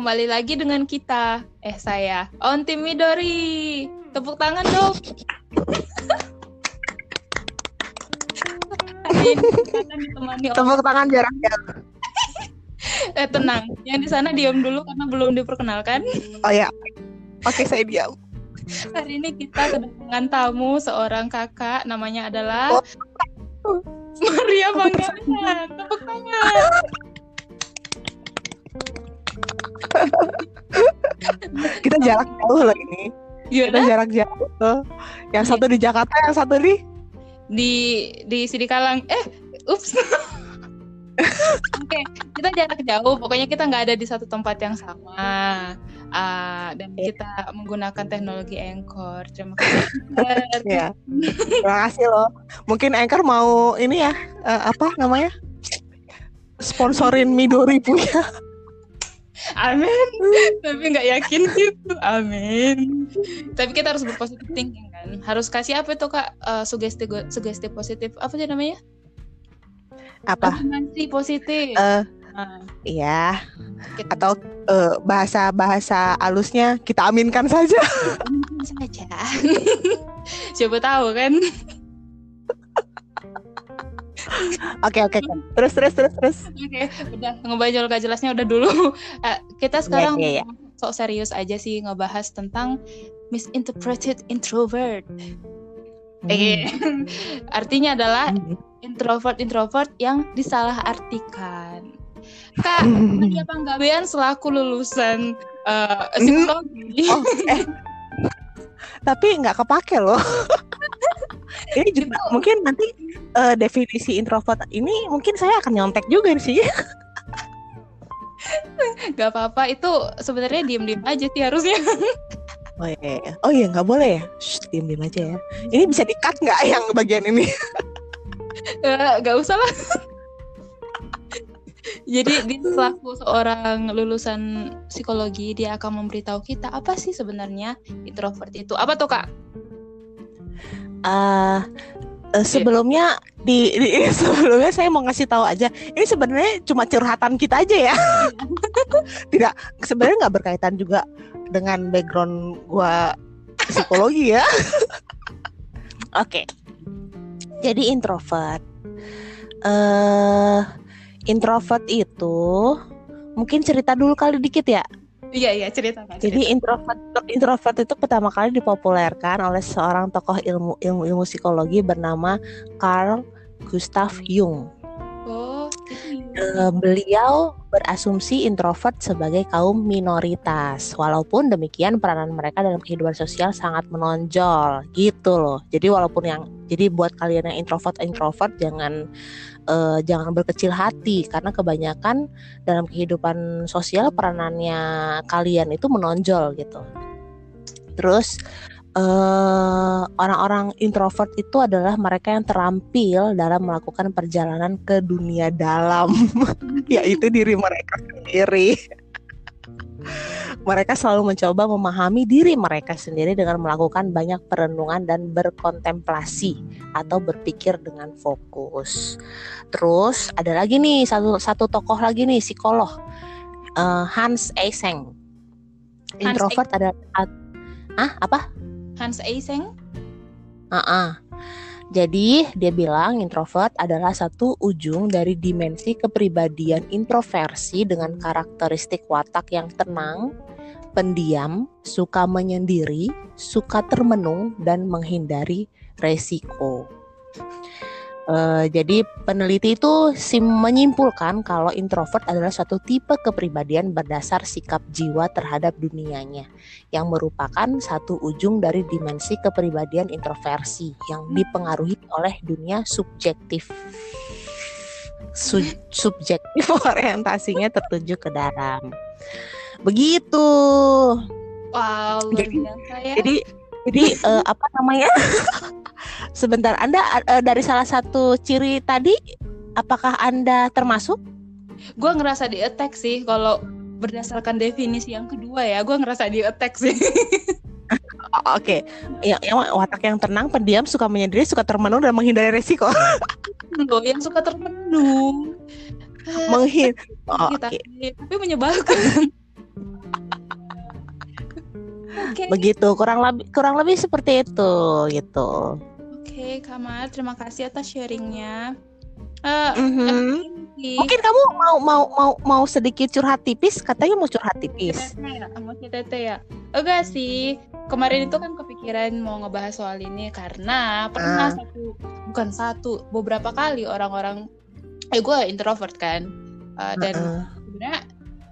kembali lagi dengan kita. Eh saya, Onti Midori. Tepuk tangan dong. Tepuk tangan jarak jauh. Eh tenang, yang di sana diam dulu karena belum diperkenalkan. Oh ya. Oke, saya diam. Hari ini kita kedatangan tamu seorang kakak, namanya adalah Maria Panggana. Tepuk tangan. Kita jarak jauh loh ini. Kita Yaudah, jarak jauh. tuh. Yang satu di Jakarta, yang satu di di di Sidikalang. Eh, ups. Oke, kita jarak jauh. Pokoknya kita nggak ada di satu tempat yang sama. Ah, dan Iya. kita menggunakan teknologi Anchor. Terima kasih. ya. Terima kasih loh. Mungkin Anchor mau ini ya, eh, apa namanya? Sponsorin Midori punya. Amin. Tapi nggak yakin gitu. Amin. Tapi kita harus berpositif thinking kan. Harus kasih apa itu kak? Eh, sugesti sugesti positif. Apa sih namanya? Apa? Afirmasi positif. Eh, Nah, Iya. kita Atau eh, bahasa-bahasa halusnya kita aminkan saja. Mungkin saja. Siapa tahu kan? Oke, oke. Terus, terus, terus, terus. Oke, udah ngebajol gak jelasnya udah dulu. Eh, kita sekarang iya, iya. sok serius aja sih ngebahas tentang misinterpreted introvert. Eh, artinya adalah Hmm. introvert introvert yang disalahartikan. Kak, Hmm. Nadia Panggabean selaku lulusan eh, psikologi. Oh, eh. Tapi nggak kepake loh. Ini juga mungkin nanti eh, definisi introvert ini mungkin saya akan nyontek juga sih. Gak apa-apa, itu sebenarnya diem-diem aja sih harusnya. Oh iya, iya. oh iya nggak boleh ya. Shh, diem diem aja ya. Ini bisa di cut nggak yang bagian ini? Eh, gak usah lah. Jadi di selaku seorang lulusan psikologi dia akan memberitahu kita apa sih sebenarnya introvert itu. Apa tuh kak? Eh, eh, sebelumnya di, di- sebelumnya saya mau ngasih tahu aja. Ini sebenarnya cuma curhatan kita aja ya. Tidak sebenarnya nggak berkaitan juga dengan background gua psikologi ya. Oke. Jadi introvert. Eh introvert itu mungkin cerita dulu kali dikit ya. Iya iya cerita kak. Jadi cerita. introvert introvert itu pertama kali dipopulerkan oleh seorang tokoh ilmu ilmu ilmu psikologi bernama Carl Gustav Jung. Eh, beliau berasumsi introvert sebagai kaum minoritas. Walaupun demikian peranan mereka dalam kehidupan sosial sangat menonjol gitu loh. Jadi walaupun yang jadi buat kalian yang introvert introvert jangan eh, jangan berkecil hati karena kebanyakan dalam kehidupan sosial peranannya kalian itu menonjol gitu. Terus eh, orang-orang introvert itu adalah mereka yang terampil dalam melakukan perjalanan ke dunia dalam, yaitu diri mereka sendiri. mereka selalu mencoba memahami diri mereka sendiri dengan melakukan banyak perenungan dan berkontemplasi atau berpikir dengan fokus. Terus ada lagi nih satu satu tokoh lagi nih psikolog eh, Hans Eysenck. Hans Introvert ada ah apa? Hans Eysenck. Ah, Jadi dia bilang introvert adalah satu ujung dari dimensi kepribadian introversi dengan karakteristik watak yang tenang, pendiam, suka menyendiri, suka termenung dan menghindari resiko. Eh, jadi peneliti itu sim menyimpulkan kalau introvert adalah suatu tipe kepribadian berdasar sikap jiwa terhadap dunianya yang merupakan satu ujung dari dimensi kepribadian introversi yang dipengaruhi oleh dunia subjektif. Su- subjektif orientasinya tertuju ke dalam. Begitu. Wow, luar biasa ya. Jadi jadi eh, apa namanya? Sebentar, Anda eh, dari salah satu ciri tadi apakah Anda termasuk? gue ngerasa di attack sih kalau berdasarkan definisi yang kedua ya, gue ngerasa di attack sih. Oke, yang, yang watak yang tenang, pendiam, suka menyendiri, suka termenung dan menghindari resiko. Loh, yang suka termenung. Menghin. Oh, Oke. Tapi menyebalkan. Oke. Begitu, kurang lebih kurang lebih seperti itu gitu. Oke, Kamal, terima kasih atas sharingnya. Emang sih, Mungkin kamu mau mau mau mau sedikit curhat tipis, katanya mau curhat tipis. Ya, si Tete ya. Enggak sih. Kemarin itu kan kepikiran mau ngebahas soal ini karena pernah Ah. satu bukan satu, beberapa kali orang-orang eh gue introvert kan. Eh, dan sebenarnya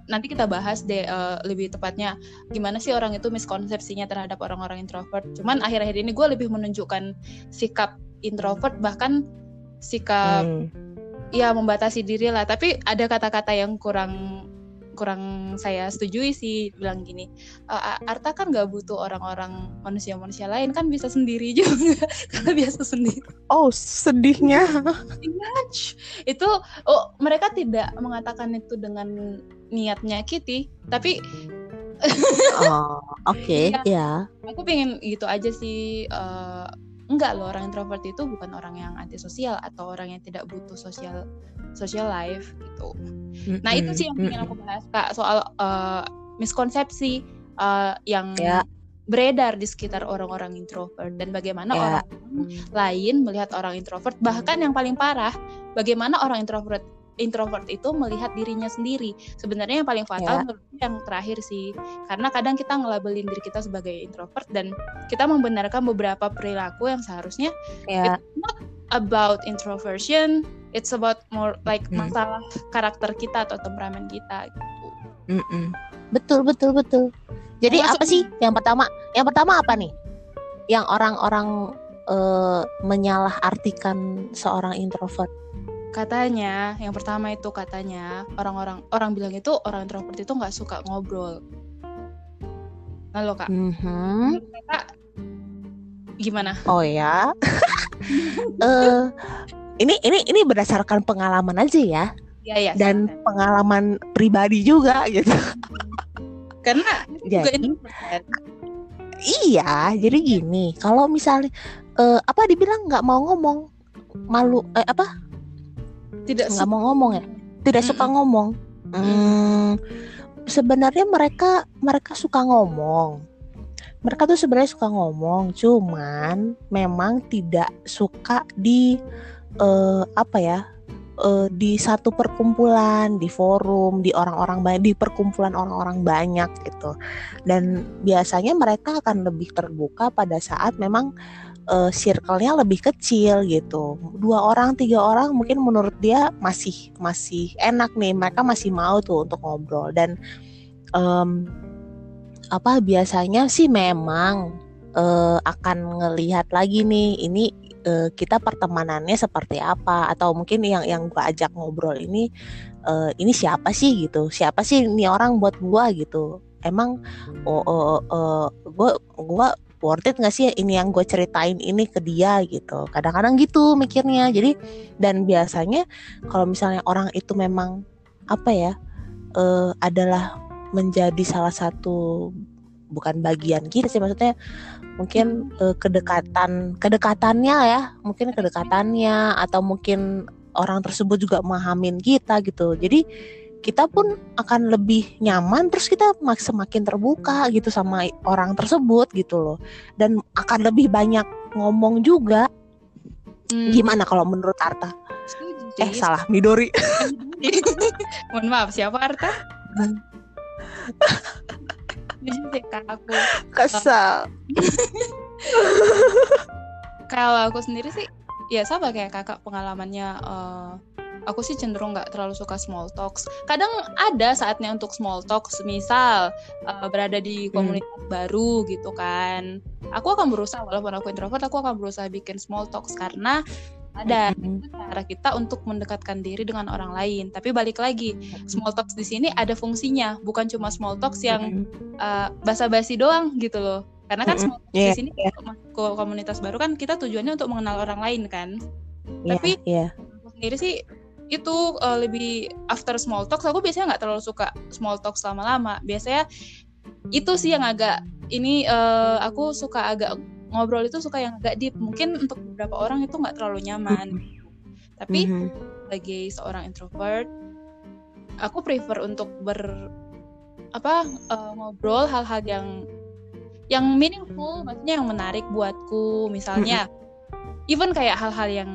nanti kita bahas deh eh, lebih tepatnya gimana sih orang itu miskonsepsinya terhadap orang-orang introvert. Cuman akhir-akhir ini gue lebih menunjukkan sikap introvert bahkan sikap Hmm. ya membatasi diri lah tapi ada kata-kata yang kurang kurang saya setujui sih bilang gini "E, A- Arta kan gak butuh orang-orang manusia-manusia lain kan bisa sendiri juga karena biasa sendiri Oh, sedihnya. Ach, itu oh mereka tidak mengatakan itu dengan niat menyakiti tapi Oh, oke, Iya. ya. aku pengen gitu aja sih eh, enggak loh orang introvert itu bukan orang yang antisosial atau orang yang tidak butuh sosial social life gitu Nah itu sih yang ingin aku bahas kak soal eh, miskonsepsi eh, yang Ya. beredar di sekitar orang-orang introvert dan bagaimana Ya. orang lain melihat orang introvert bahkan yang paling parah bagaimana orang introvert introvert itu melihat dirinya sendiri sebenarnya yang paling fatal Ya. menurutku yang terakhir sih karena kadang kita ngelabelin diri kita sebagai introvert dan kita membenarkan beberapa perilaku yang seharusnya Ya. about introversion it's about more like Hmm. masalah karakter kita atau temperamen kita gitu. Mm-mm. Betul, betul, betul. Jadi Termasuk- apa sih yang pertama? Yang pertama apa nih? Yang orang-orang eh, menyalahartikan seorang introvert. Katanya yang pertama itu katanya orang-orang orang bilang itu orang introvert itu nggak suka ngobrol. Nah lo kak. Mhm. menurut kakak gimana? Oh ya. Eh, ini ini ini berdasarkan pengalaman aja ya. Ya ya dan silakan. pengalaman pribadi juga gitu. karena juga Jadi introvert. Kan iya, jadi gini, kalau misalnya eh, apa dibilang nggak mau ngomong, malu eh apa tidak nggak suka. mau ngomong ya? Tidak suka Mm-mm. ngomong? Hmm, sebenarnya mereka mereka suka ngomong. Mereka tuh sebenarnya suka ngomong cuman memang tidak suka di eh, apa ya eh, di satu perkumpulan di forum di orang-orang banyak di perkumpulan orang-orang banyak gitu. Dan biasanya mereka akan lebih terbuka pada saat memang eh, circle-nya lebih kecil gitu. Dua orang, tiga orang mungkin menurut dia masih masih enak nih. Mereka masih mau tuh untuk ngobrol dan em, apa biasanya sih memang eh, akan ngelihat lagi nih ini eh, kita pertemanannya seperti apa atau mungkin yang yang gua ajak ngobrol ini eh, ini siapa sih gitu siapa sih ini orang buat gua gitu emang oh, oh, oh, gua gua worth it gak sih ini yang gue ceritain ini ke dia gitu? Kadang-kadang gitu mikirnya. Jadi dan biasanya kalau misalnya orang itu memang apa ya eh, adalah menjadi salah satu bukan bagian kita sih maksudnya mungkin eh, kedekatan kedekatannya ya mungkin kedekatannya atau mungkin orang tersebut juga memahamin kita gitu. Jadi kita pun akan lebih nyaman terus kita mak- semakin terbuka gitu sama orang tersebut gitu loh. Dan akan lebih banyak ngomong juga. Hmm, gimana kalau menurut Arta? Setuju eh salah Midori. Mohon maaf siapa Arta? Aku. Kesal. Kalau aku sendiri sih ya sama kayak kakak pengalamannya eh, aku sih cenderung nggak terlalu suka small talks. Kadang ada saatnya untuk small talks misal eh, berada di komunitas baru gitu kan. Aku akan berusaha walaupun aku introvert aku akan berusaha bikin small talks karena ada itu cara kita untuk mendekatkan diri dengan orang lain. Tapi balik lagi small talks di sini ada fungsinya bukan cuma small talks yang eh, basa-basi doang gitu loh. Karena kan small talks Iya, di sini untuk masuk ke komunitas baru kan kita tujuannya untuk mengenal orang lain kan. Iya, Tapi iya. aku sendiri sih itu uh, lebih after small talk. Aku biasanya nggak terlalu suka small talk lama-lama biasanya itu sih yang agak ini uh, aku suka agak ngobrol itu suka yang agak deep. Mungkin untuk beberapa orang itu nggak terlalu nyaman. Tapi Mhm. sebagai seorang introvert aku prefer untuk ber apa uh, ngobrol hal-hal yang yang meaningful maksudnya yang menarik buatku. Misalnya even kayak hal-hal yang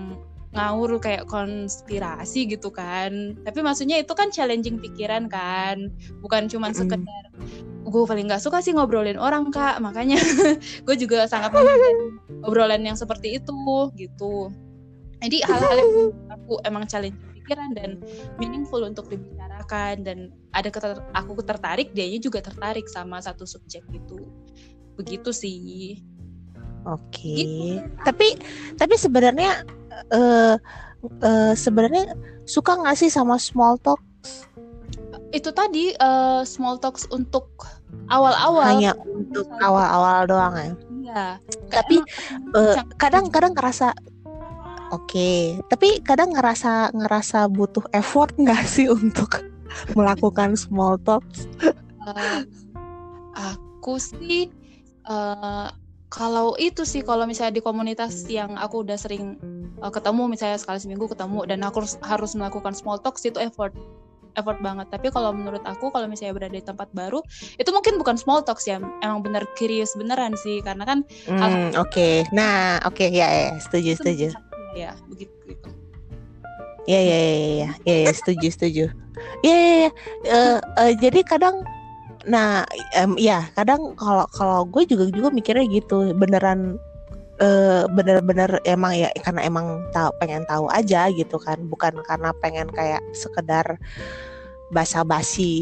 ngawur kayak konspirasi gitu kan. Tapi maksudnya itu kan challenging pikiran kan. Bukan cuma sekedar gue paling nggak suka sih ngobrolin orang kak. Makanya gue juga sangat obrolan yang seperti itu gitu. Jadi hal-hal yang aku emang challenging pikiran dan meaningful untuk dibicarakan dan ada keter aku tertarik dianya juga tertarik sama satu subjek itu. Begitu sih. Oke. Gitu. Tapi tapi sebenarnya eh eh, sebenarnya suka nggak sih sama small talk? itu tadi eh, small talks untuk awal-awal Hanya untuk awal-awal doang ya. Iya. Tapi, kadang-kadang ngerasa Oke, tapi kadang ngerasa ngerasa butuh effort nggak sih untuk melakukan small talk? Eh, aku sih eh, kalau itu sih kalau misalnya di komunitas yang aku udah sering eh, ketemu misalnya sekali seminggu ketemu dan aku harus, harus melakukan small talk itu effort effort banget tapi kalau menurut aku kalau misalnya berada di tempat baru itu mungkin bukan small talks ya emang bener curious beneran sih karena kan Hmm, oke. Nah, oke ya, ya, setuju, setuju. ya begitu gitu. Ya, ya, ya, ya, ya, ya, setuju, setuju. Ya, ya, ya. Eh, eh, jadi kadang, nah, em, ya, kadang kalau kalau gue juga juga mikirnya gitu, beneran eh bener-bener emang ya karena emang tahu pengen tahu aja gitu kan. Bukan karena pengen kayak sekedar basa-basi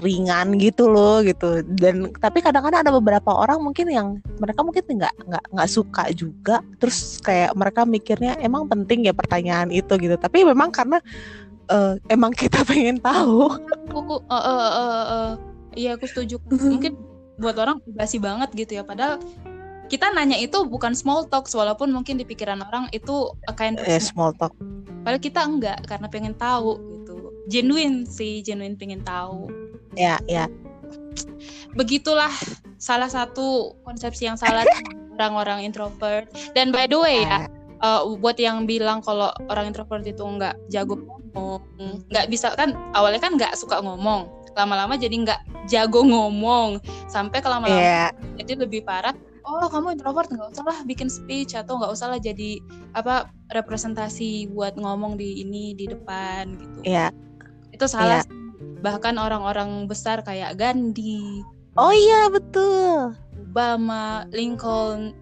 ringan gitu loh gitu. Dan tapi kadang-kadang ada beberapa orang mungkin yang mereka mungkin nggak nggak nggak suka juga. Terus kayak mereka mikirnya emang penting ya pertanyaan itu gitu. Tapi memang karena eh, emang kita pengen tahu. Aku eh, eh, eh, eh, iya aku setuju. Mungkin buat orang basi banget gitu ya. Padahal kita nanya itu bukan small talk walaupun mungkin di pikiran orang itu kind of eh, small- talk. Padahal kita enggak karena pengen tahu gitu. Genuine sih genuine pengen tahu. Ya ya. Begitulah salah satu konsepsi yang salah orang-orang introvert. Dan by the way ya eh, buat yang bilang kalau orang introvert itu nggak jago ngomong nggak bisa kan awalnya kan nggak suka ngomong lama-lama jadi nggak jago ngomong. Sampai ke lama-lama ya jadi lebih parah oh kamu introvert nggak usah lah bikin speech atau nggak usah lah jadi apa representasi buat ngomong di ini di depan gitu. Ya itu salah sih. bahkan orang-orang besar kayak Gandhi oh iya betul. Obama Lincoln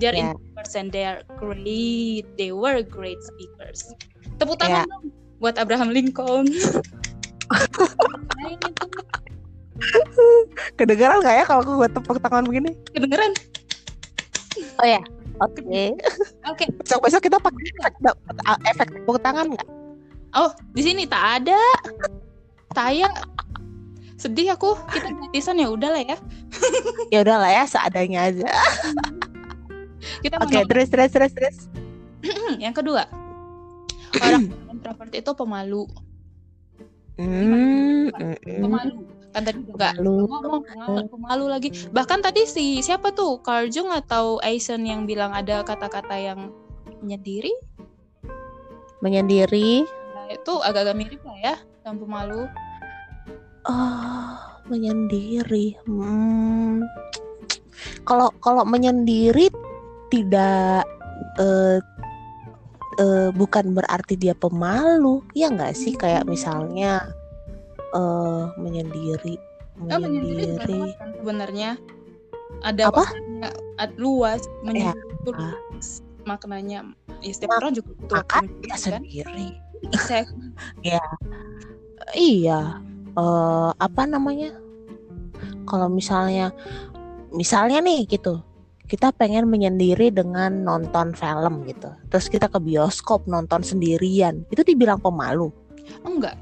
they're Ya. introverts and they are great. They were great speakers. Tepuk tangan dong buat Abraham Lincoln kedengeran nggak ya kalau gue tepuk tangan begini? Kedengeran? Oh ya oke. oke. Besok besok kita pakai efek, efek tepuk tangan nggak? Oh di sini tak ada. Saya sedih aku. Kita gratisan ya udah lah ya. Ya udahlah ya seadanya aja. Kita oke mau terus terus terus terus. Yang kedua. Orang introvert itu pemalu hmm, mm, mm. pemalu. Kan tadi juga Pemalu. ngomong pemalu, pemalu lagi. Bahkan tadi si siapa tuh? Carl Jung atau Eisen yang bilang ada kata-kata yang menyendiri? Menyendiri. Nah, itu agak-agak mirip lah ya yang pemalu. Oh menyendiri. Hmm. kalau kalau menyendiri tidak eh, eh, bukan berarti dia pemalu ya nggak sih? Kayak misalnya eh menyendiri menyendiri menyendiri. kan. Sebenarnya ada Apa? luas menyendiri itu ah. luas maknanya. Ya, setiap Mak- orang juga butuh waktu makan menyendiri, ya kan? sendiri. Exactly. iya. Eh apa namanya? Kalau misalnya misalnya nih gitu kita pengen menyendiri dengan nonton film gitu. Terus kita ke bioskop nonton sendirian. Itu dibilang pemalu. Enggak.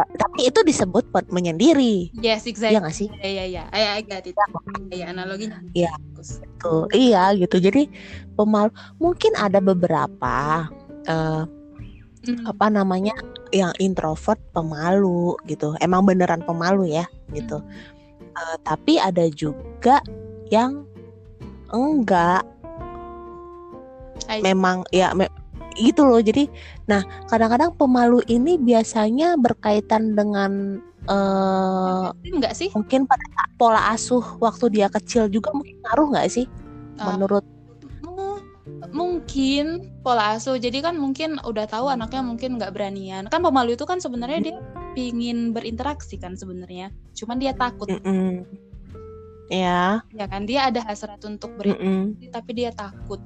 Ta- tapi itu disebut menyendiri. Yes exactly. Iya nggak sih? Ya ya ya I, I got it. Ya analoginya. Iya. tuh iya gitu. Jadi pemalu. Mungkin ada beberapa eh, Hmm. apa namanya yang introvert pemalu gitu. Emang beneran pemalu ya gitu. Eh, tapi ada juga yang enggak. I- memang ya me- gitu loh. Jadi nah kadang-kadang pemalu ini biasanya berkaitan dengan eh enggak sih? mungkin pada pola asuh waktu dia kecil juga mungkin ngaruh nggak sih? Uh, menurut mungkin pola asuh. Jadi kan mungkin udah tahu anaknya mungkin nggak beranian. Kan pemalu itu kan sebenarnya dia pingin berinteraksi kan sebenarnya. Cuman dia takut. Mm-mm. Ya ya kan? Dia ada hasrat untuk berinteraksi mm-mm. tapi dia takut.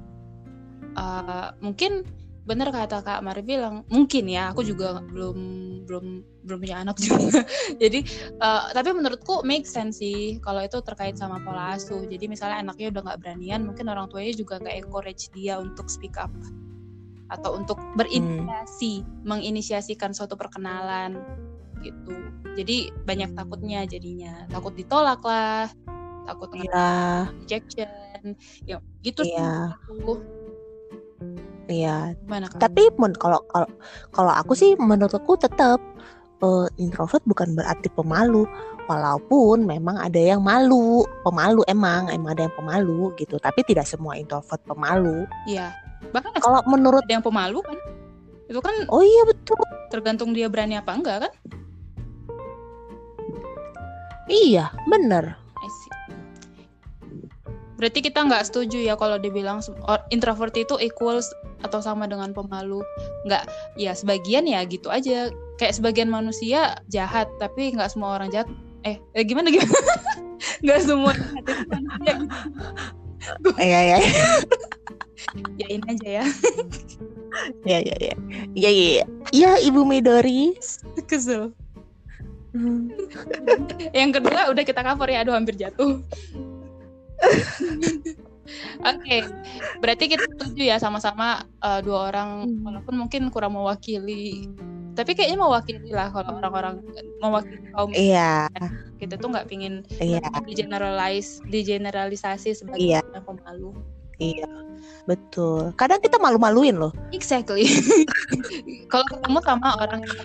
Eh, mungkin bener kata kak Mari bilang mungkin ya aku juga belum belum belum punya anak juga. Jadi eh, tapi menurutku make sense sih kalau itu terkait sama pola asuh. Jadi misalnya anaknya udah nggak beranian mungkin orang tuanya juga nggak encourage dia untuk speak up atau untuk berinisiasi menginisiasikan suatu perkenalan gitu. Jadi banyak takutnya jadinya. Takut ditolak lah takut Iya, rejection ya gitu sih Iya. menurutku. iya. Tapi men kalau kalau kalau aku sih menurutku tetap eh, introvert bukan berarti pemalu. Walaupun memang ada yang malu, pemalu emang, emang ada yang pemalu gitu. Tapi tidak semua introvert pemalu. Iya. Bahkan Kalau menurut, ada yang pemalu kan. Itu kan oh iya betul, tergantung dia berani apa enggak kan? iya bener. I see. Berarti kita nggak setuju ya kalau dibilang introvert itu equals atau sama dengan pemalu. Nggak, ya sebagian ya gitu aja. Kayak sebagian manusia jahat, tapi nggak semua orang jahat. Eh, eh gimana gimana? nggak semua jahat itu manusia. Iya iya Ya ini aja ya. iya iya iya iya iya iya Ibu Midori. Kesel. Yang kedua udah kita cover ya, aduh hampir jatuh. Oke, berarti kita setuju ya sama-sama uh, dua orang, Hmm. walaupun mungkin kurang mewakili, tapi kayaknya mewakili lah kalau orang-orang mewakili kaum Iya kita tuh nggak pingin iya digeneralize, digeneralisasi sebagai Iya. orang pemalu. iya betul. Kadang kita malu-maluin loh. Exactly. kalau ketemu sama orang yang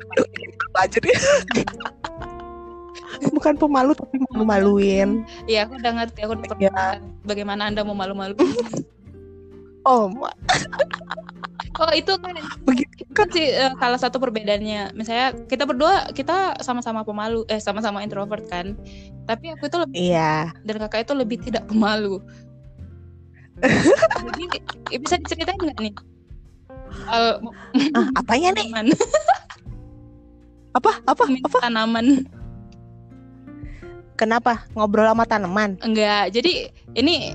aja deh. Bukan pemalu tapi malu-maluin. Iya, aku udah ngerti, aku udah Iya. bagaimana anda mau malu-malu. Oh, ma- Oh itu kan Begitu itu kan sih eh, salah satu perbedaannya. Misalnya kita berdua kita sama-sama pemalu, eh sama-sama introvert kan. Tapi aku itu lebih iya. dan kakak itu lebih tidak pemalu. Jadi eh, bisa diceritain nggak nih? Eh, Ah, apanya nih? Apa? Apa? Apa? tanaman. Kenapa? Ngobrol sama tanaman? Enggak. Jadi ini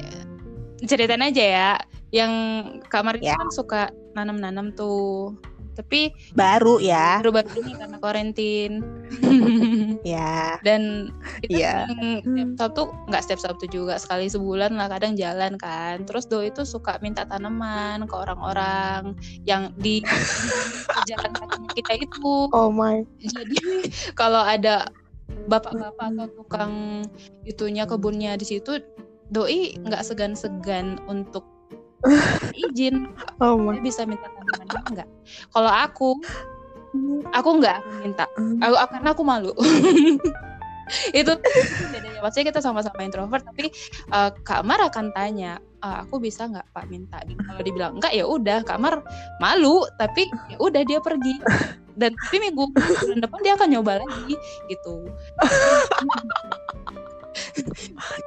ceritain aja ya. Yang kamar Ya. kan suka nanam-nanam tuh. Tapi Baru ya. baru-baru ini karena karantin. Ya. dan kita sering setiap Sabtu nggak setiap Sabtu juga sekali sebulan lah kadang jalan kan terus Do itu suka minta tanaman ke orang-orang yang di jalan kita itu Oh my. jadi kalau ada bapak-bapak atau tukang itunya kebunnya di situ doi nggak segan-segan untuk izin. Oh saya bisa minta tanaman enggak kalau aku aku nggak minta. Hmm. aku aku- karena aku malu itu bedanya maksudnya kita sama-sama introvert tapi eh, Kak Mar akan tanya "Eh, aku bisa nggak Pak minta gitu. kalau dibilang enggak ya udah Kak Mar malu tapi ya udah dia pergi dan tapi minggu bulan depan dia akan nyoba lagi gitu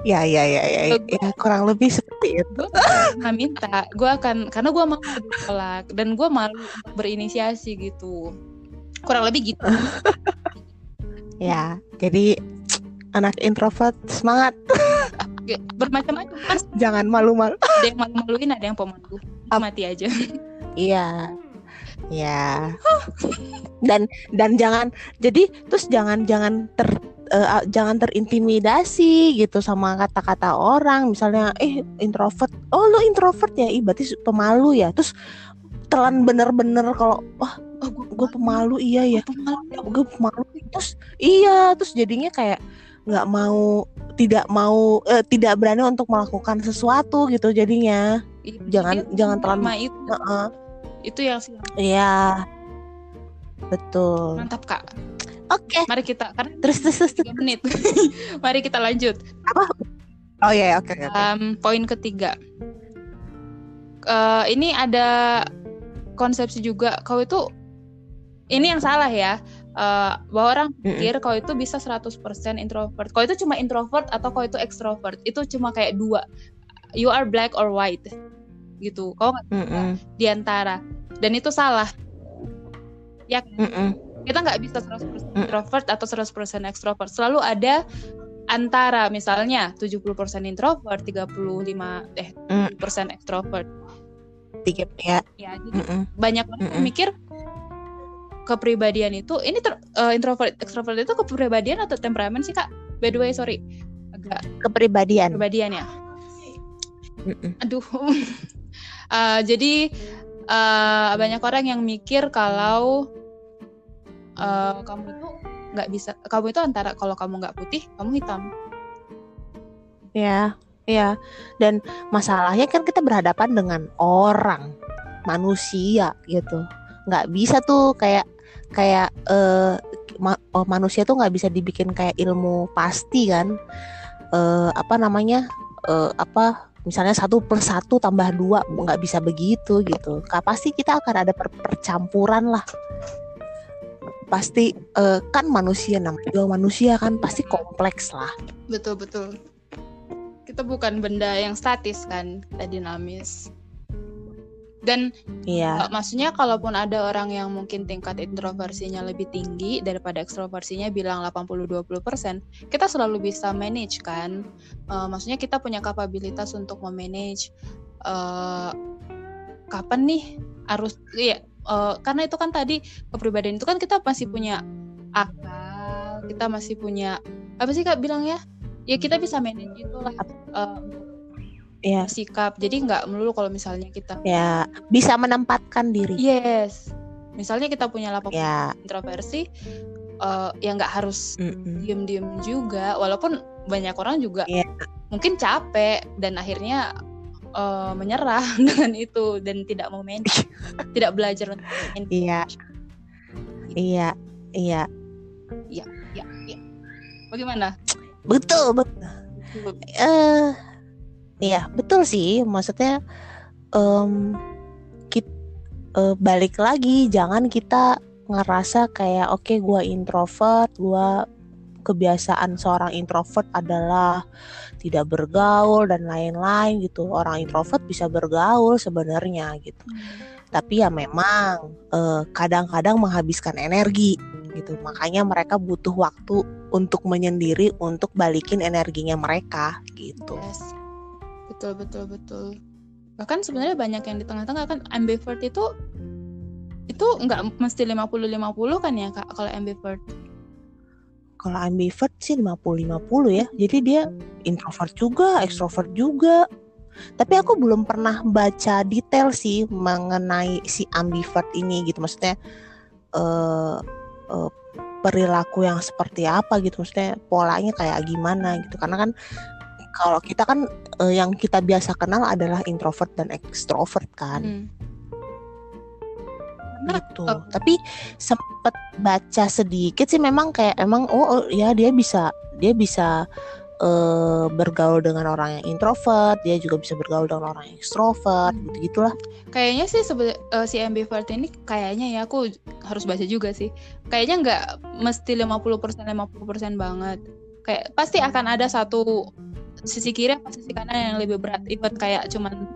Ya ya ya ya. Gue- Ya kurang lebih seperti itu. gue minta gue akan karena gue malu ditolak dan gue malu berinisiasi gitu kurang lebih gitu Ya. Jadi anak introvert semangat. bermacam-macam kan Jangan malu-malu. ada yang malu-maluin ada yang pemalu Ap- mati aja Iya. Ya. Dan dan jangan jadi terus jangan jangan ter eh, jangan terintimidasi gitu sama kata-kata orang misalnya eh introvert oh lo introvert ya ih berarti pemalu ya terus telan bener-bener kalau wah oh gue gue pemalu iya ya. pemalu. Gue pemalu. Terus iya terus jadinya kayak nggak mau tidak mau eh, tidak berani untuk melakukan sesuatu gitu jadinya. Iya, Jangan- dia jangan terlalu- itu. Heeh. itu yang sih iya. Betul. Mantap kak. Oke. Mari kita karena terus terus terus. menit. Mari kita lanjut. Oh iya oke oke poin ketiga. Eh, ini ada konsepsi juga. Kau itu ini yang salah ya uh, bahwa orang pikir kalau itu bisa 100% introvert. Kalau itu cuma introvert atau kalau itu extrovert, itu cuma kayak dua. You are black or white. Gitu. Kau nggak Mm -mm. di antara. Dan itu salah. Ya kan? Mm -mm. Kita nggak bisa 100% introvert atau 100% extrovert. Selalu ada antara misalnya 70% introvert, 35 eh Mm. 70% extrovert. Tiga ya. Ya, jadi Mm -mm. banyak orang Mm-mm. mikir kepribadian itu ini ter- eh, introvert extrovert itu kepribadian atau temperamen sih kak by the way sorry agak Kepribadian. kepribadian ya Mm-mm. aduh Eh, jadi eh, banyak orang yang mikir kalau eh, kamu itu nggak bisa kamu itu antara kalau kamu nggak putih kamu hitam Ya, ya. Dan masalahnya kan kita berhadapan dengan orang, manusia gitu. Nggak bisa tuh kayak kayak eh, ma- oh, manusia tuh nggak bisa dibikin kayak ilmu pasti kan. Eh, apa namanya? Eh, apa? Misalnya satu plus satu tambah dua nggak bisa begitu gitu. Pasti kita akan ada per- percampuran lah. Pasti eh, kan manusia namanya manusia kan pasti kompleks lah. betul betul kita bukan benda yang statis kan kita dinamis dan Iya. Uh, maksudnya kalaupun ada orang yang mungkin tingkat introversinya lebih tinggi daripada ekstroversinya bilang 80-20%, kita selalu bisa manage kan. Uh, maksudnya kita punya kapabilitas untuk memanage uh, kapan nih harus iya uh, karena itu kan tadi kepribadian itu kan kita masih punya akal, kita masih punya apa sih Kak bilang ya? Ya kita bisa manage itulah uh, Iya. sikap. Jadi nggak melulu kalau misalnya kita ya bisa menempatkan diri Yes. Misalnya kita punya lapak ya introversi, eh ya nggak harus mm-mm. diem-diem juga. Walaupun banyak orang juga Iya. mungkin capek dan akhirnya eh, menyerah dengan itu dan tidak mau manage, tidak belajar untuk manage. iya iya iya Ya, ya. Bagaimana? betul betul eh iya betul sih. Maksudnya em kit- eh, balik lagi jangan kita ngerasa kayak oke gua introvert gua kebiasaan seorang introvert adalah tidak bergaul dan lain-lain gitu. Orang introvert bisa bergaul sebenarnya gitu. Tapi ya memang eh, kadang-kadang menghabiskan energi gitu. Makanya mereka butuh waktu untuk menyendiri untuk balikin energinya mereka gitu. Yes. Betul betul betul. Bahkan sebenarnya banyak yang di tengah-tengah kan ambivert itu itu nggak mesti 50-50 kan ya Kak kalau ambivert. kalau ambivert sih 50-50 ya. Jadi dia introvert juga ekstrovert juga. Tapi aku belum pernah baca detail sih mengenai si ambivert ini gitu. Maksudnya eh eh, perilaku yang seperti apa gitu. Maksudnya polanya kayak gimana gitu. Karena kan kalau kita kan eh, yang kita biasa kenal adalah introvert dan ekstrovert kan Hmm. Gitu. eh, Tapi sempet baca sedikit sih memang kayak emang oh, oh, ya dia bisa dia bisa eh, bergaul dengan orang yang introvert, dia juga bisa bergaul dengan orang yang ekstrovert, Hmm. gitu gitulah. Kayaknya sih sebe- eh, si ambivert ini kayaknya ya aku harus baca juga sih. Kayaknya nggak mesti 50% 50% banget. Kayak pasti akan ada satu sisi kiri atau sisi kanan yang lebih berat. Even kayak cuman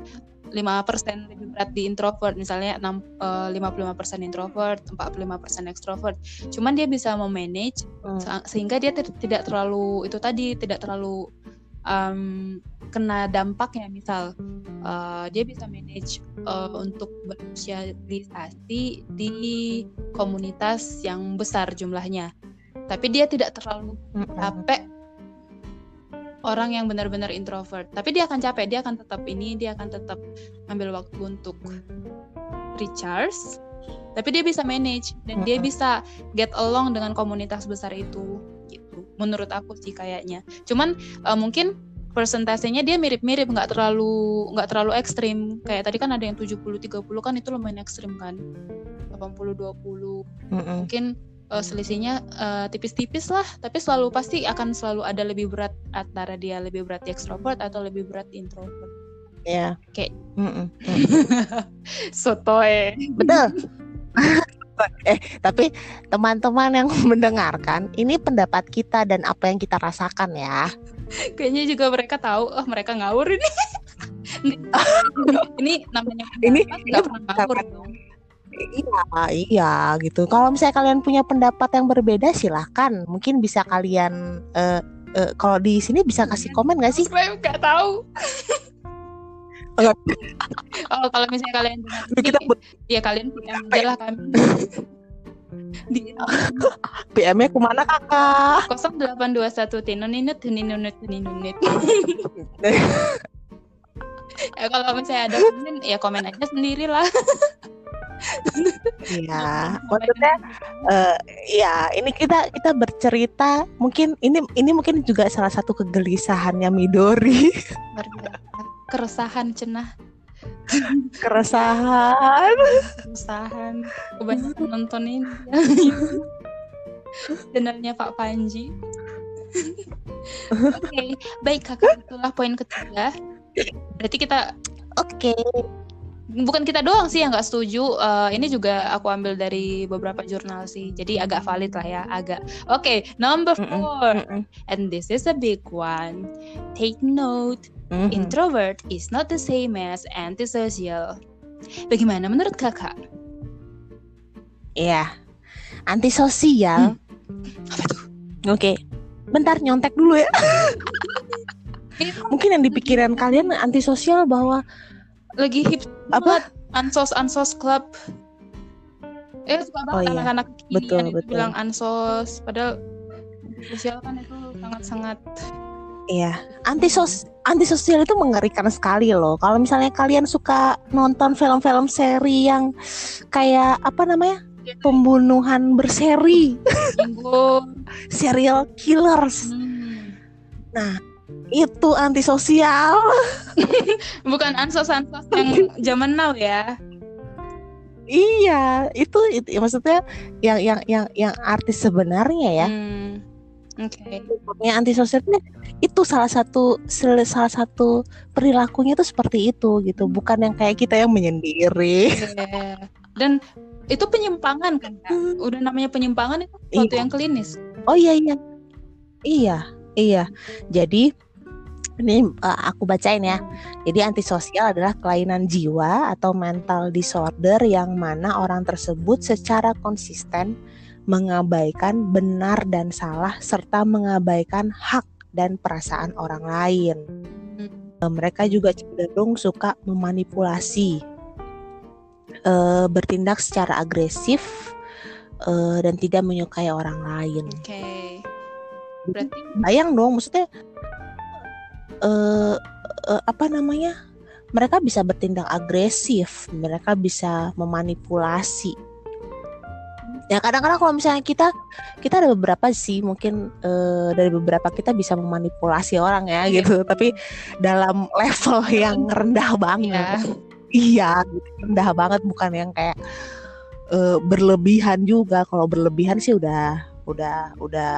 5% lebih berat di introvert misalnya 6 eh, 55% introvert, 45% ekstrovert. Cuman dia bisa memanage se- sehingga dia ter- tidak terlalu itu tadi tidak terlalu um, kena dampaknya misal uh, dia bisa manage uh, untuk bersosialisasi di komunitas yang besar jumlahnya tapi dia tidak terlalu Mm-mm. capek orang yang benar-benar introvert. Tapi dia akan capek dia akan tetap ini dia akan tetap ambil waktu untuk recharge. Tapi dia bisa manage dan dia bisa get along dengan komunitas besar itu gitu. Menurut aku sih kayaknya. Cuman eh, mungkin persentasenya dia mirip-mirip nggak terlalu nggak terlalu ekstrim. Kayak tadi kan ada yang 70 30 kan itu lumayan ekstrim kan. 80 20 Mm-mm. mungkin eh, selisihnya eh, tipis-tipis lah. Tapi selalu pasti akan selalu ada lebih berat antara dia lebih berat di ekstrovert atau lebih berat di introvert. Ya. Kayak- Mm-mm. sotoy Betul. eh tapi teman-teman yang mendengarkan ini pendapat kita dan apa yang kita rasakan ya. Kayaknya juga mereka tahu oh mereka ngawur ini. Ini namanya ini nggak pernah ngawur dong Iya, iya gitu. Kalau misalnya kalian punya pendapat yang berbeda, silahkan. Mungkin bisa kalian uh, uh, kalau di sini bisa kasih komen gak sih? Saya nggak tahu. oh, kalau misalnya kalian kita ya kalian punya aja lah kami. di PM-nya ke mana kakak? 0821 tinuninut tininunut tininunut. ya kalau misalnya ada komen ya komen aja sendiri lah. Iya, maksudnya uh, ya ini kita kita bercerita mungkin ini ini mungkin juga salah satu kegelisahannya Midori. Keresahan cenah. Keresahan. Keresahan. Kebanyakan nonton ini. Channelnya Pak Panji. Oke, okay. baik kakak itulah poin ketiga. Berarti kita oke. Okay bukan kita doang sih yang nggak setuju. Uh, ini juga aku ambil dari beberapa jurnal sih. Jadi agak valid lah ya, agak. Oke, okay, number four, mm -mm. and this is a big one. Take note, mm -hmm. introvert is not the same as antisocial. Bagaimana menurut kakak? Iya, yeah. antisosial. Hmm. Oke, okay. bentar nyontek dulu ya. Mungkin yang dipikiran kalian antisosial bahwa lagi hip apa ansos ansos club eh suka banget oh, iya. anak-anak kini betul, betul. bilang ansos padahal sosial kan itu sangat-sangat Iya, antisos antisosial itu mengerikan sekali loh. Kalau misalnya kalian suka nonton film-film seri yang kayak apa namanya? Pembunuhan berseri. Serial killers. Hmm. Nah, itu antisosial. Bukan ansos-ansos yang zaman now ya. Iya, itu, itu ya, maksudnya yang yang yang yang artis sebenarnya ya. Hmm. Oke. Okay. Yang antisosial itu salah satu salah satu perilakunya itu seperti itu gitu, bukan yang kayak kita yang menyendiri. Yeah. Dan itu penyimpangan kan? Hmm. Udah namanya penyimpangan itu sesuatu iya. yang klinis. Oh iya iya. Iya, iya. Jadi ini uh, aku bacain ya. Jadi antisosial adalah kelainan jiwa atau mental disorder yang mana orang tersebut secara konsisten mengabaikan benar dan salah serta mengabaikan hak dan perasaan orang lain. Uh, mereka juga cenderung suka memanipulasi, uh, bertindak secara agresif uh, dan tidak menyukai orang lain. Oke. Okay. Berarti bayang dong, maksudnya uh, uh, apa namanya? Mereka bisa bertindak agresif mereka bisa memanipulasi. Ya kadang-kadang kalau misalnya kita kita ada beberapa sih mungkin uh, dari beberapa kita bisa memanipulasi orang ya iya. gitu. Tapi dalam level yang rendah banget. Iya, iya rendah banget bukan yang kayak uh, berlebihan juga. Kalau berlebihan sih udah udah udah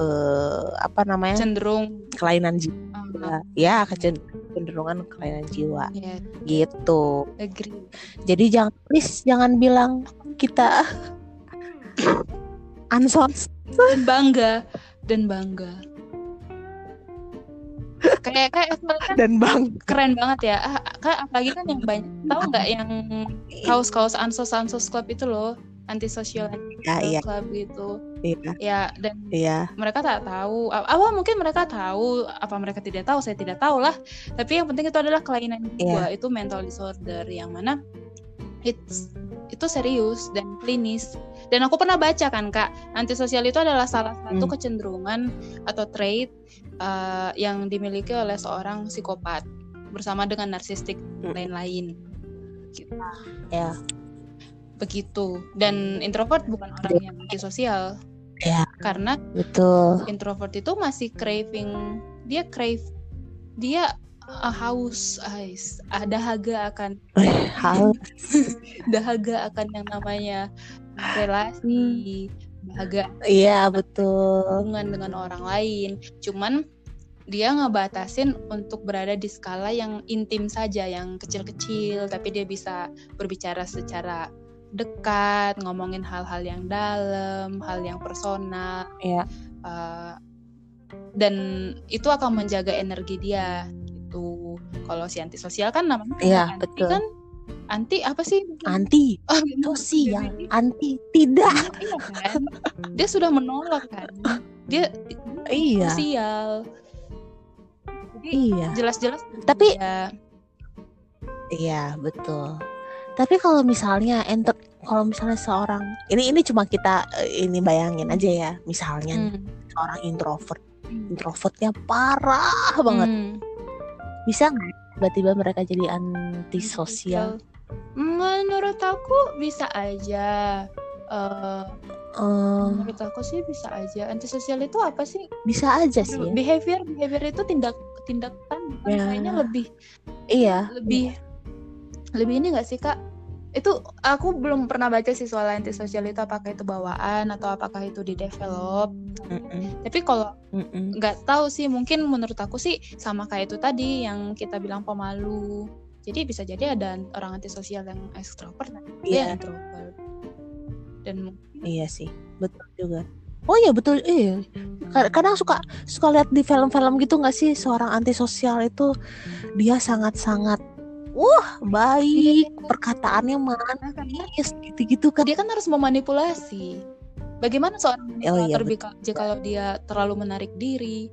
uh, apa namanya? Cenderung. Kelainan jiwa uh, ya kecenderungan kelainan jiwa. Yeah. gitu. Agree. jadi jangan please jangan bilang kita ansos dan bangga. Dan bangga. Kayak kayak kan dan bang keren banget ya. Ah, kayak apalagi kan yang banyak tahu nggak yang kaos kaos ansos ansos club itu loh antisosial ya, iya. club gitu iya. ya dan iya. mereka tak tahu apa mungkin mereka tahu apa mereka tidak tahu saya tidak tahu lah tapi yang penting itu adalah kelainan jiwa iya. itu mental disorder yang mana it's itu serius dan klinis dan aku pernah baca kan kak antisosial itu adalah salah satu hmm. kecenderungan atau trait uh, yang dimiliki oleh seorang psikopat bersama dengan narsistik hmm. lain-lain gitu. ya begitu. Dan introvert bukan orang yang antisosial. Ya. Karena betul. introvert itu masih craving dia crave dia uh, haus guys uh, dahaga akan haus. dahaga akan yang namanya relasi dahaga iya betul. hubungan dengan orang lain. Cuman dia ngebatasin untuk berada di skala yang intim saja yang kecil-kecil tapi dia bisa berbicara secara dekat, ngomongin hal-hal yang dalam, hal yang personal. Iya. Uh, dan itu akan menjaga energi dia gitu. Kalau si antisosial kan namanya Iya, anti betul. kan anti apa sih? Anti Oh, sosial, anti tidak. iya kan? Dia sudah menolak kan. Dia Iya. sosial. Jadi Iya. jelas-jelas Tapi- ya Iya, betul. Tapi kalau misalnya enter kalau misalnya seorang ini ini cuma kita eh, ini bayangin aja ya, misalnya nih, Hmm. seorang introvert, introvertnya parah banget. Hmm. Bisa nggak tiba-tiba mereka jadi antisosial? Menurut aku bisa aja. Eh, Eh, menurut aku sih bisa aja. Antisosial itu apa sih? bisa aja sih. ya. Behavior, behavior itu tindak tindakan Ya. kayaknya lebih Iya. lebih lebih ini gak sih kak? Itu aku belum pernah baca sih soal antisosial itu apakah itu bawaan atau apakah itu di develop. Mm-mm, Tapi kalau nggak tahu sih mungkin menurut aku sih sama kayak itu tadi yang kita bilang pemalu. Jadi bisa jadi ada orang antisosial yang ekstrovert, ada Iya. yang introvert. Dan Iya sih, betul juga. Oh iya betul, iya. Kad- Kadang suka suka lihat di film-film gitu nggak sih seorang antisosial itu dia sangat-sangat wah baik, perkataannya manis gitu-gitu kan. dia kan harus memanipulasi. Bagaimana seorang Oh iya, jika kalau dia terlalu menarik diri?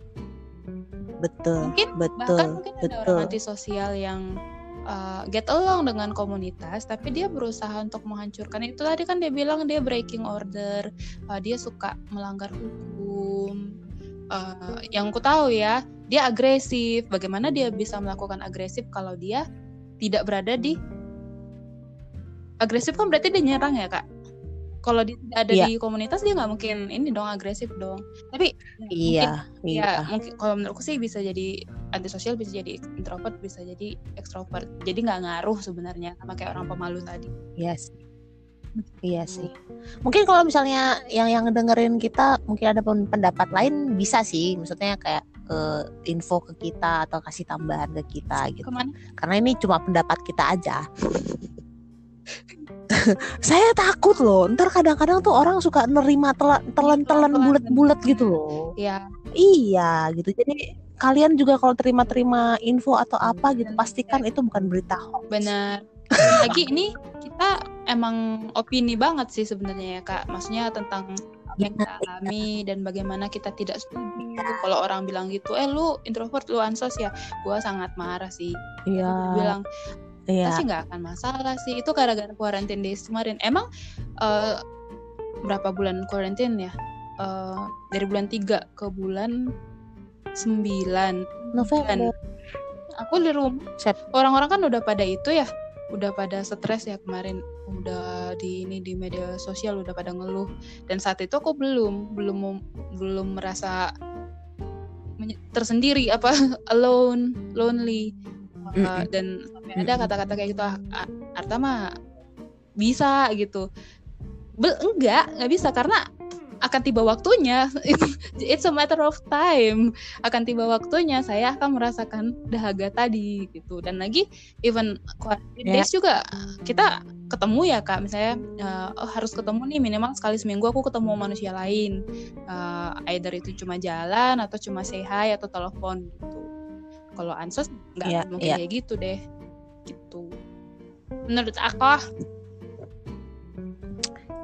Betul, Mungkin betul, bahkan mungkin ada betul. orang antisosial yang uh, get along dengan komunitas, tapi dia berusaha untuk menghancurkan itu tadi kan dia bilang dia breaking order, uh, dia suka melanggar hukum. Uh, yang ku tahu ya, dia agresif. Bagaimana dia bisa melakukan agresif kalau dia tidak berada di agresif kan berarti dia nyerang ya kak? Kalau dia tidak ada Iya. di komunitas dia nggak mungkin ini dong agresif dong. Tapi mungkin Iya, iya. ya mungkin kalau menurutku sih bisa jadi antisosial bisa jadi introvert bisa jadi ekstrovert jadi nggak ngaruh sebenarnya sama kayak orang pemalu tadi Iya sih. Iya sih. Mungkin kalau misalnya yang yang dengerin kita mungkin ada pen- pendapat lain bisa sih. Maksudnya kayak eh, info ke kita atau kasih tambahan ke kita gitu. ke mana Karena ini cuma pendapat kita aja. Saya takut loh. Ntar kadang-kadang tuh orang suka nerima telan- telan-telan bulat-bulat gitu loh. ya Iya gitu. Jadi kalian juga kalau terima-terima info atau apa gitu pastikan itu bukan berita hoax. benar lagi ini kita emang opini banget sih sebenarnya ya kak maksudnya tentang apa yang kita alami dan bagaimana kita tidak setuju kalau orang bilang gitu. Eh lu introvert lu ansos ya? Gua sangat marah sih. Iya. Bilang Iya. pasti nggak akan masalah sih. Itu gara-gara quarantine days kemarin. Emang eh, berapa bulan quarantine ya? Eh, dari bulan 3 ke bulan 9 November. aku di rumah. Orang-orang kan udah pada itu ya. Udah pada stres ya kemarin udah di ini di media sosial udah pada ngeluh. Dan saat itu aku belum belum belum merasa tersendiri apa alone lonely. Uh, dan sampai ada kata-kata kayak gitu ah, ah, Arta mah bisa gitu. Be- enggak nggak bisa karena akan tiba waktunya. It's a matter of time. Akan tiba waktunya saya akan merasakan dahaga tadi gitu. Dan lagi even quarantine Ya. days juga kita ketemu ya kak. Misalnya eh, oh, harus ketemu nih minimal sekali seminggu aku ketemu manusia lain. Eh, either itu cuma jalan atau cuma say hi atau telepon gitu. Kalau ansos nggak Iya, mungkin iya. kayak gitu deh gitu. Menurut aku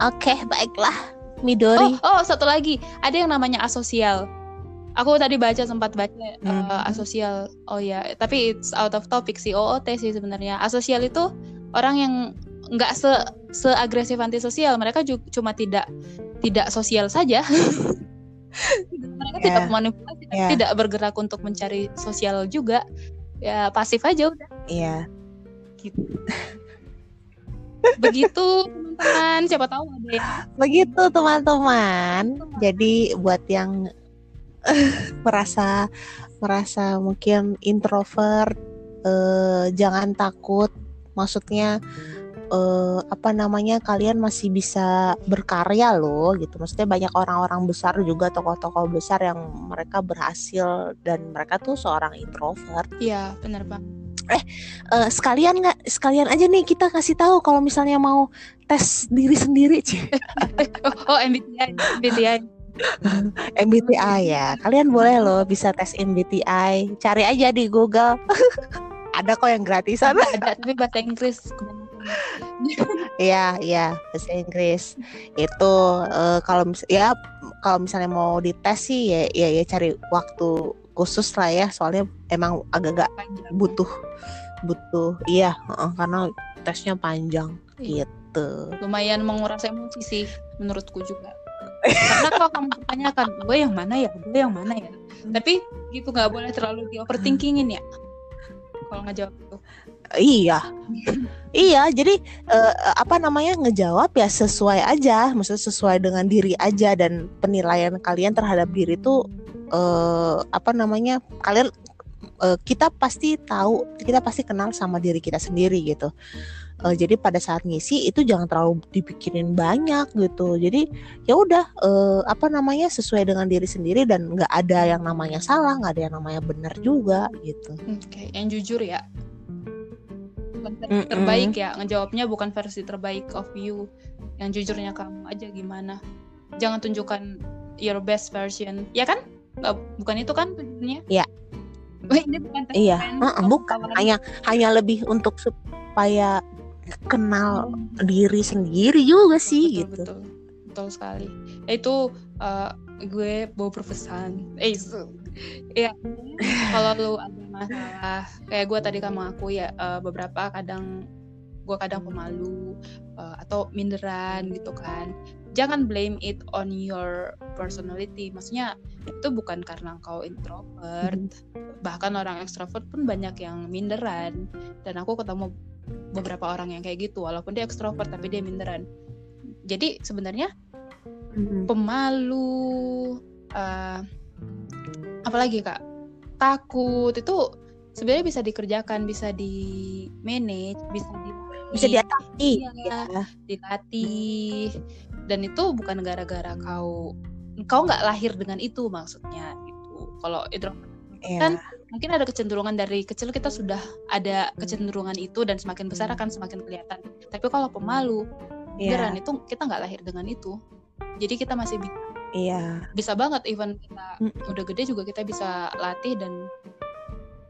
Oke, baiklah. Oh Midori. oh satu lagi. Ada yang namanya asosial. Aku tadi baca sempat baca eh, Hmm. asosial. Oh ya tapi it's out of topic sih. OOT sih sebenarnya. Asosial itu orang yang nggak se seagresif antisosial. Mereka juga cuma tidak tidak sosial saja. Mereka Ya. tidak manipulasi Ya. tidak bergerak untuk mencari sosial juga. Ya pasif aja udah. Iya. gitu begitu teman-teman siapa tahu ada yang Begitu teman-teman. Jadi buat yang merasa merasa mungkin introvert eh, jangan takut. Maksudnya eh, apa namanya kalian masih bisa berkarya loh gitu. Maksudnya banyak orang-orang besar juga tokoh-tokoh besar yang mereka berhasil dan mereka tuh seorang introvert. Iya, benar Pak. Eh uh, sekalian nggak sekalian aja nih kita kasih tahu kalau misalnya mau tes diri sendiri sih oh, MBTI MBTI MBTI ya. Kalian boleh loh bisa tes MBTI cari aja di Google. Ada kok yang gratisan. Ada tapi bahasa Inggris. Iya, iya, bahasa Inggris. Itu uh, kalau mis ya kalau misalnya mau dites sih ya ya, ya cari waktu khusus lah ya, soalnya emang agak-agak butuh butuh iya uh, karena tesnya panjang iya. gitu. Lumayan menguras emosi sih menurutku juga. karena kalau kamu tanyakan gue yang mana ya, gue yang mana ya. Tapi gitu nggak boleh terlalu di overthinkingin ya. Kalau nggak jawab itu. Iya, iya. Jadi uh, apa namanya ngejawab ya sesuai aja, maksudnya sesuai dengan diri aja dan penilaian kalian terhadap diri itu uh, apa namanya kalian uh, kita pasti tahu, kita pasti kenal sama diri kita sendiri gitu. Uh, jadi pada saat ngisi itu jangan terlalu dipikirin banyak gitu. Jadi ya udah uh, apa namanya sesuai dengan diri sendiri dan nggak ada yang namanya salah, nggak ada yang namanya benar juga gitu. Oke, okay. yang jujur ya bukan versi mm -mm. terbaik ya ngejawabnya bukan versi terbaik of you yang jujurnya kamu aja gimana jangan tunjukkan your best version ya kan bukan itu kan tujuannya ya ini bukan iya. uh, bukan. hanya hanya lebih untuk supaya kenal hmm. diri sendiri juga sih betul, gitu. betul. Betul sekali. Itu uh, gue bawa berpesan. Eh ya kalau lu ada masalah kayak gue tadi sama aku ya uh, beberapa kadang gue kadang pemalu uh, atau minderan gitu kan jangan blame it on your personality. Maksudnya itu bukan karena kau introvert. Hmm. bahkan orang ekstrovert pun banyak yang minderan. Dan aku ketemu beberapa orang yang kayak gitu walaupun dia ekstrovert tapi dia minderan. Jadi sebenarnya hmm. pemalu uh, apalagi kak? Takut. Itu sebenarnya bisa dikerjakan bisa di manage bisa di bisa diatasi ya, ya. dilatih dan itu bukan gara-gara kau kau nggak lahir dengan itu maksudnya itu kalau introvert yeah. kan mungkin ada kecenderungan dari kecil kita sudah ada kecenderungan itu dan semakin besar akan semakin kelihatan tapi kalau pemalu yeah. beneran itu kita nggak lahir dengan itu jadi kita masih Iya. Bisa banget even kita mm. udah gede juga kita bisa latih dan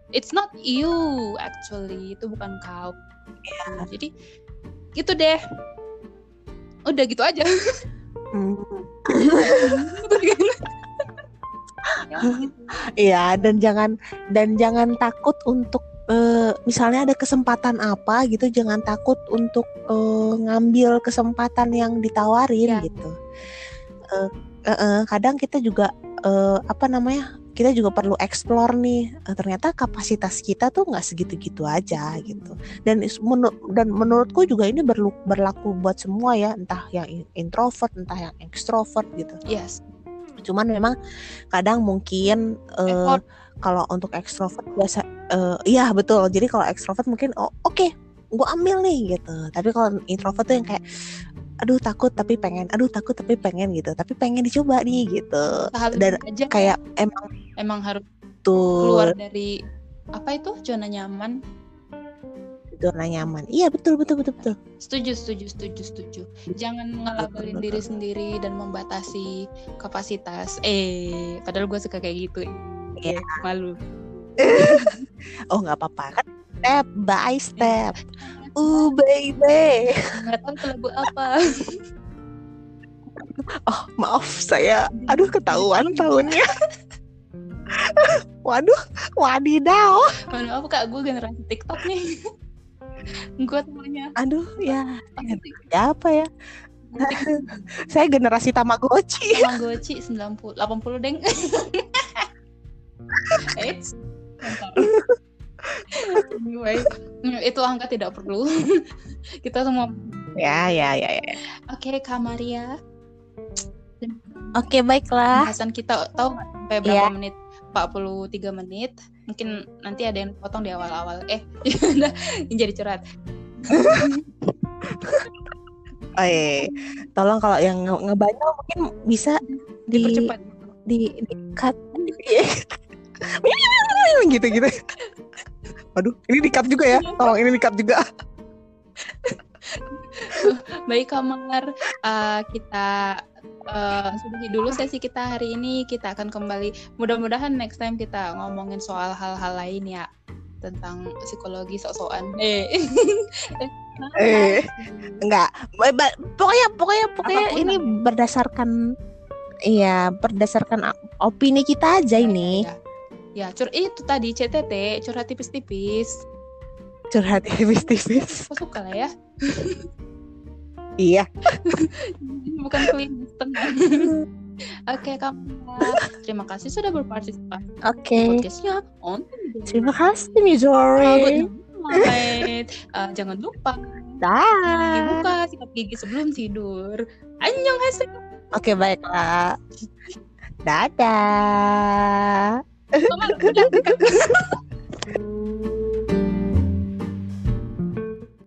it's not you actually itu bukan kau. Iya. Jadi gitu deh. Udah gitu aja. Iya dan jangan dan jangan takut untuk uh, misalnya ada kesempatan apa gitu jangan takut untuk uh, ngambil kesempatan yang ditawarin ya. gitu. Uh, uh, uh, kadang kita juga uh, apa namanya kita juga perlu explore nih uh, ternyata kapasitas kita tuh nggak segitu-gitu aja gitu. Dan menur dan menurutku juga ini berlu berlaku buat semua ya entah yang introvert entah yang extrovert gitu. Yes. Cuman memang kadang mungkin uh, kalau untuk extrovert biasa uh, iya betul. Jadi kalau extrovert mungkin oh oke okay, gue ambil nih gitu. Tapi kalau introvert tuh yang kayak aduh takut tapi pengen aduh takut tapi pengen gitu. Tapi pengen dicoba nih gitu. Dan aja. kayak emang emang harus tuh keluar dari apa itu zona nyaman? Zona nyaman. Iya betul betul betul betul. Setuju setuju setuju setuju. Jangan ngelabelin diri sendiri dan membatasi kapasitas. Eh padahal gue suka kayak gitu. Ya malu. Oh nggak apa-apa. Kan step by step Uh baby. Nggak tahu itu lagu apa. oh maaf saya, aduh ketahuan tahunnya. Waduh, wadidaw. Maaf kak, gue generasi TikTok nih. gue temannya. Aduh, ya. Ya apa ya? saya generasi Tamagotchi. Tamagotchi 90, 80 deng. Eits anyway, itu angka tidak perlu. Kita semua Ya, ya, ya, ya. Oke, okay, Kak Maria. Oke, okay, baiklah. Bahasan kita tahu sampai berapa yeah. menit? 43 menit. Mungkin nanti ada yang potong di awal-awal. Eh, udah jadi curhat. oh iya, tolong kalau yang ngebanyol mungkin bisa di dipercepat di, di cut gitu gitu Waduh, ini di-cut juga ya. Tolong ini di-cut juga. Baik Kamar, uh, kita uh, sudahi dulu sesi kita hari ini. Kita akan kembali. Mudah-mudahan next time kita ngomongin soal hal-hal lain ya tentang psikologi sok-sokan. Eh. eh, enggak. Pokoknya pokoknya pokoknya Apa pun ini berdasarkan Iya, berdasarkan opini kita aja ya, ini. Ya, ya. Ya cur itu tadi CTT, curhat tipis-tipis. Curhat tipis-tipis. Aku suka lah ya. iya. Bukan klinis tenang. Oke, kamu. Terima kasih sudah berpartisipasi. Oke. Okay. Podcastnya on. Terima kasih, Mizori. Uh, uh, jangan lupa. Dah. Buka sikat gigi sebelum tidur. Annyeong hasil. Oke, baiklah. Dadah. Mama.